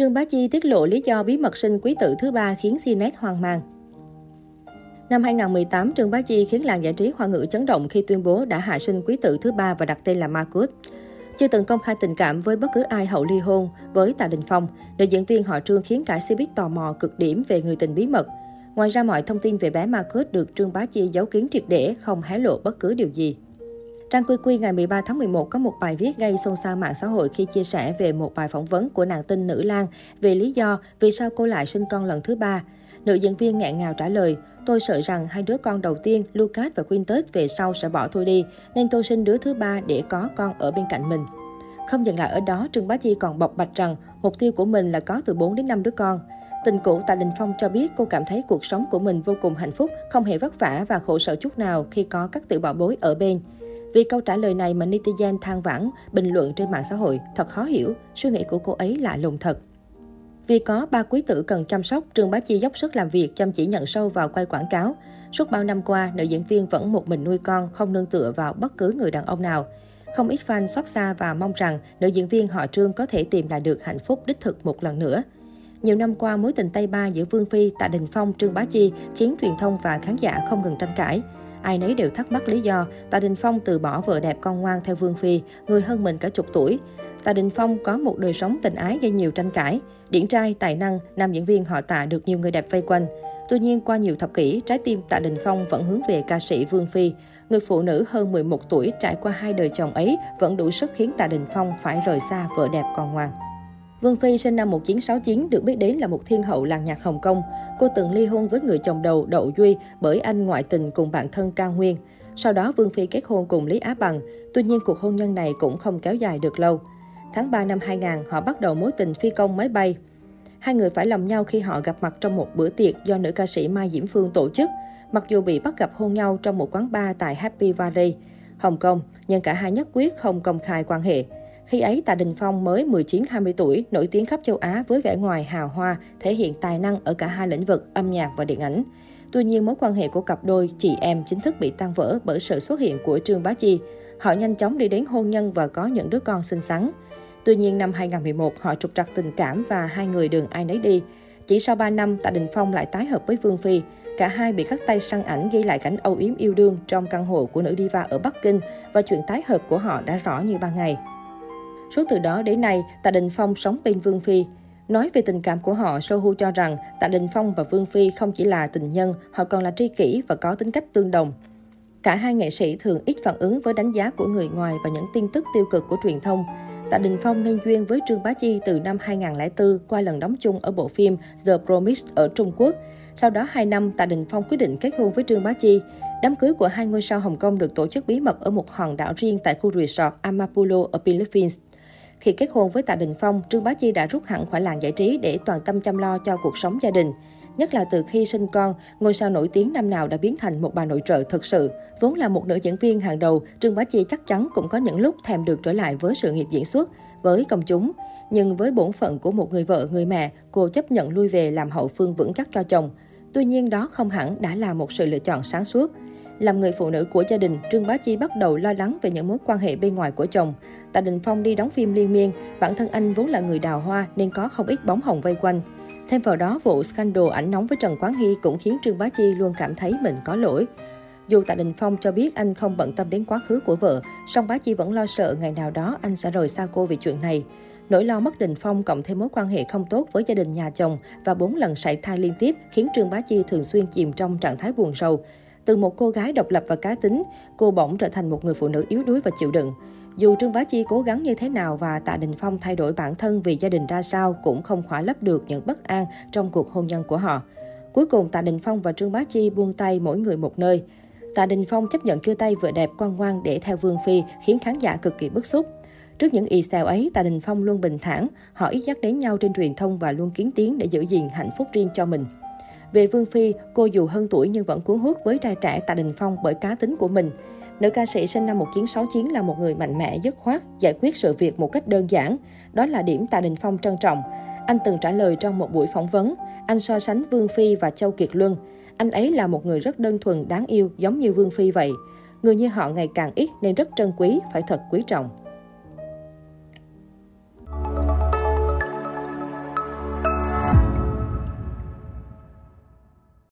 Trương Bá Chi tiết lộ lý do bí mật sinh quý tử thứ ba khiến CNET hoang mang. Năm 2018, Trương Bá Chi khiến làng giải trí hoa ngữ chấn động khi tuyên bố đã hạ sinh quý tử thứ ba và đặt tên là Marcus. Chưa từng công khai tình cảm với bất cứ ai hậu ly hôn với Tạ Đình Phong, nữ diễn viên họ Trương khiến cả showbiz tò mò cực điểm về người tình bí mật. Ngoài ra, mọi thông tin về bé Marcus được Trương Bá Chi giấu kín triệt để, không hé lộ bất cứ điều gì. Trang Quy Quy ngày 13 tháng 11 có một bài viết gây xôn xao mạng xã hội khi chia sẻ về một bài phỏng vấn của nàng tinh nữ Lan về lý do vì sao cô lại sinh con lần thứ ba. Nữ diễn viên nghẹn ngào trả lời, tôi sợ rằng hai đứa con đầu tiên, Lucas và Quintus về sau sẽ bỏ tôi đi, nên tôi sinh đứa thứ ba để có con ở bên cạnh mình. Không dừng lại ở đó, Trương Bá Chi còn bộc bạch rằng mục tiêu của mình là có từ 4 đến 5 đứa con. Tình cũ Tạ Đình Phong cho biết cô cảm thấy cuộc sống của mình vô cùng hạnh phúc, không hề vất vả và khổ sở chút nào khi có các tiểu bảo bối ở bên. Vì câu trả lời này mà netizen than vãn, bình luận trên mạng xã hội, thật khó hiểu, suy nghĩ của cô ấy lạ lùng thật. Vì có ba quý tử cần chăm sóc, Trương Bá Chi dốc sức làm việc, chăm chỉ nhận sâu vào quay quảng cáo. Suốt bao năm qua, nữ diễn viên vẫn một mình nuôi con, không nương tựa vào bất cứ người đàn ông nào. Không ít fan xót xa và mong rằng nữ diễn viên họ Trương có thể tìm lại được hạnh phúc đích thực một lần nữa. Nhiều năm qua, mối tình tay ba giữa Vương Phi, Tạ Đình Phong, Trương Bá Chi khiến truyền thông và khán giả không ngừng tranh cãi. Ai nấy đều thắc mắc lý do Tạ Đình Phong từ bỏ vợ đẹp con ngoan theo Vương Phi, người hơn mình cả chục tuổi. Tạ Đình Phong có một đời sống tình ái gây nhiều tranh cãi. Điển trai, tài năng, nam diễn viên họ Tạ được nhiều người đẹp vây quanh. Tuy nhiên, qua nhiều thập kỷ, trái tim Tạ Đình Phong vẫn hướng về ca sĩ Vương Phi. Người phụ nữ hơn 11 tuổi trải qua hai đời chồng ấy vẫn đủ sức khiến Tạ Đình Phong phải rời xa vợ đẹp con ngoan. Vương Phi sinh năm 1969 được biết đến là một thiên hậu làng nhạc Hồng Kông. Cô từng ly hôn với người chồng đầu Đậu Duy bởi anh ngoại tình cùng bạn thân Cao Nguyên. Sau đó Vương Phi kết hôn cùng Lý Á Bằng. Tuy nhiên cuộc hôn nhân này cũng không kéo dài được lâu. Tháng 3 năm 2000, họ bắt đầu mối tình phi công máy bay. Hai người phải lòng nhau khi họ gặp mặt trong một bữa tiệc do nữ ca sĩ Mai Diễm Phương tổ chức. Mặc dù bị bắt gặp hôn nhau trong một quán bar tại Happy Valley, Hồng Kông, nhưng cả hai nhất quyết không công khai quan hệ. Khi ấy, Tạ Đình Phong mới 19-20 tuổi, nổi tiếng khắp châu Á với vẻ ngoài hào hoa, thể hiện tài năng ở cả hai lĩnh vực âm nhạc và điện ảnh. Tuy nhiên, mối quan hệ của cặp đôi chị em chính thức bị tan vỡ bởi sự xuất hiện của Trương Bá Chi. Họ nhanh chóng đi đến hôn nhân và có những đứa con xinh xắn. Tuy nhiên, năm 2011, họ trục trặc tình cảm và hai người đường ai nấy đi. Chỉ sau 3 năm, Tạ Đình Phong lại tái hợp với Vương Phi. Cả hai bị cắt tay săn ảnh ghi lại cảnh âu yếm yêu đương trong căn hộ của nữ diva ở Bắc Kinh và chuyện tái hợp của họ đã rõ như ban ngày. Suốt từ đó đến nay, Tạ Đình Phong sống bên Vương Phi. Nói về tình cảm của họ, Sohu cho rằng Tạ Đình Phong và Vương Phi không chỉ là tình nhân, họ còn là tri kỷ và có tính cách tương đồng. Cả hai nghệ sĩ thường ít phản ứng với đánh giá của người ngoài và những tin tức tiêu cực của truyền thông. Tạ Đình Phong nên duyên với Trương Bá Chi từ năm 2004 qua lần đóng chung ở bộ phim The Promise ở Trung Quốc. Sau đó 2 năm, Tạ Đình Phong quyết định kết hôn với Trương Bá Chi. Đám cưới của hai ngôi sao Hồng Kông được tổ chức bí mật ở một hòn đảo riêng tại khu resort Amapulo ở Philippines. Khi kết hôn với Tạ Đình Phong, Trương Bá Chi đã rút hẳn khỏi làng giải trí để toàn tâm chăm lo cho cuộc sống gia đình. Nhất là từ khi sinh con, ngôi sao nổi tiếng năm nào đã biến thành một bà nội trợ thực sự. Vốn là một nữ diễn viên hàng đầu, Trương Bá Chi chắc chắn cũng có những lúc thèm được trở lại với sự nghiệp diễn xuất, với công chúng. Nhưng với bổn phận của một người vợ, người mẹ, cô chấp nhận lui về làm hậu phương vững chắc cho chồng. Tuy nhiên đó không hẳn đã là một sự lựa chọn sáng suốt. Làm người phụ nữ của gia đình, Trương Bá Chi bắt đầu lo lắng về những mối quan hệ bên ngoài của chồng. Tạ Đình Phong đi đóng phim liên miên, bản thân anh vốn là người đào hoa nên có không ít bóng hồng vây quanh. Thêm vào đó, vụ scandal ảnh nóng với Trần Quán Hy cũng khiến Trương Bá Chi luôn cảm thấy mình có lỗi. Dù Tạ Đình Phong cho biết anh không bận tâm đến quá khứ của vợ, song Bá Chi vẫn lo sợ ngày nào đó anh sẽ rời xa cô vì chuyện này. Nỗi lo mất Đình Phong cộng thêm mối quan hệ không tốt với gia đình nhà chồng và bốn lần sảy thai liên tiếp khiến Trương Bá Chi thường xuyên chìm trong trạng thái buồn rầu. Từ một cô gái độc lập và cá tính, cô bỗng trở thành một người phụ nữ yếu đuối và chịu đựng. Dù Trương Bá Chi cố gắng như thế nào và Tạ Đình Phong thay đổi bản thân vì gia đình ra sao cũng không khỏa lấp được những bất an trong cuộc hôn nhân của họ. Cuối cùng Tạ Đình Phong và Trương Bá Chi buông tay mỗi người một nơi. Tạ Đình Phong chấp nhận chia tay vợ đẹp quan ngoan để theo Vương Phi khiến khán giả cực kỳ bức xúc. Trước những y xèo ấy, Tạ Đình Phong luôn bình thản, họ ít nhắc đến nhau trên truyền thông và luôn kiến tiếng để giữ gìn hạnh phúc riêng cho mình. Về Vương Phi, cô dù hơn tuổi nhưng vẫn cuốn hút với trai trẻ Tạ Đình Phong bởi cá tính của mình. Nữ ca sĩ sinh năm 1969 là một người mạnh mẽ, dứt khoát, giải quyết sự việc một cách đơn giản. Đó là điểm Tạ Đình Phong trân trọng. Anh từng trả lời trong một buổi phỏng vấn, anh so sánh Vương Phi và Châu Kiệt Luân. Anh ấy là một người rất đơn thuần, đáng yêu, giống như Vương Phi vậy. Người như họ ngày càng ít nên rất trân quý, phải thật quý trọng.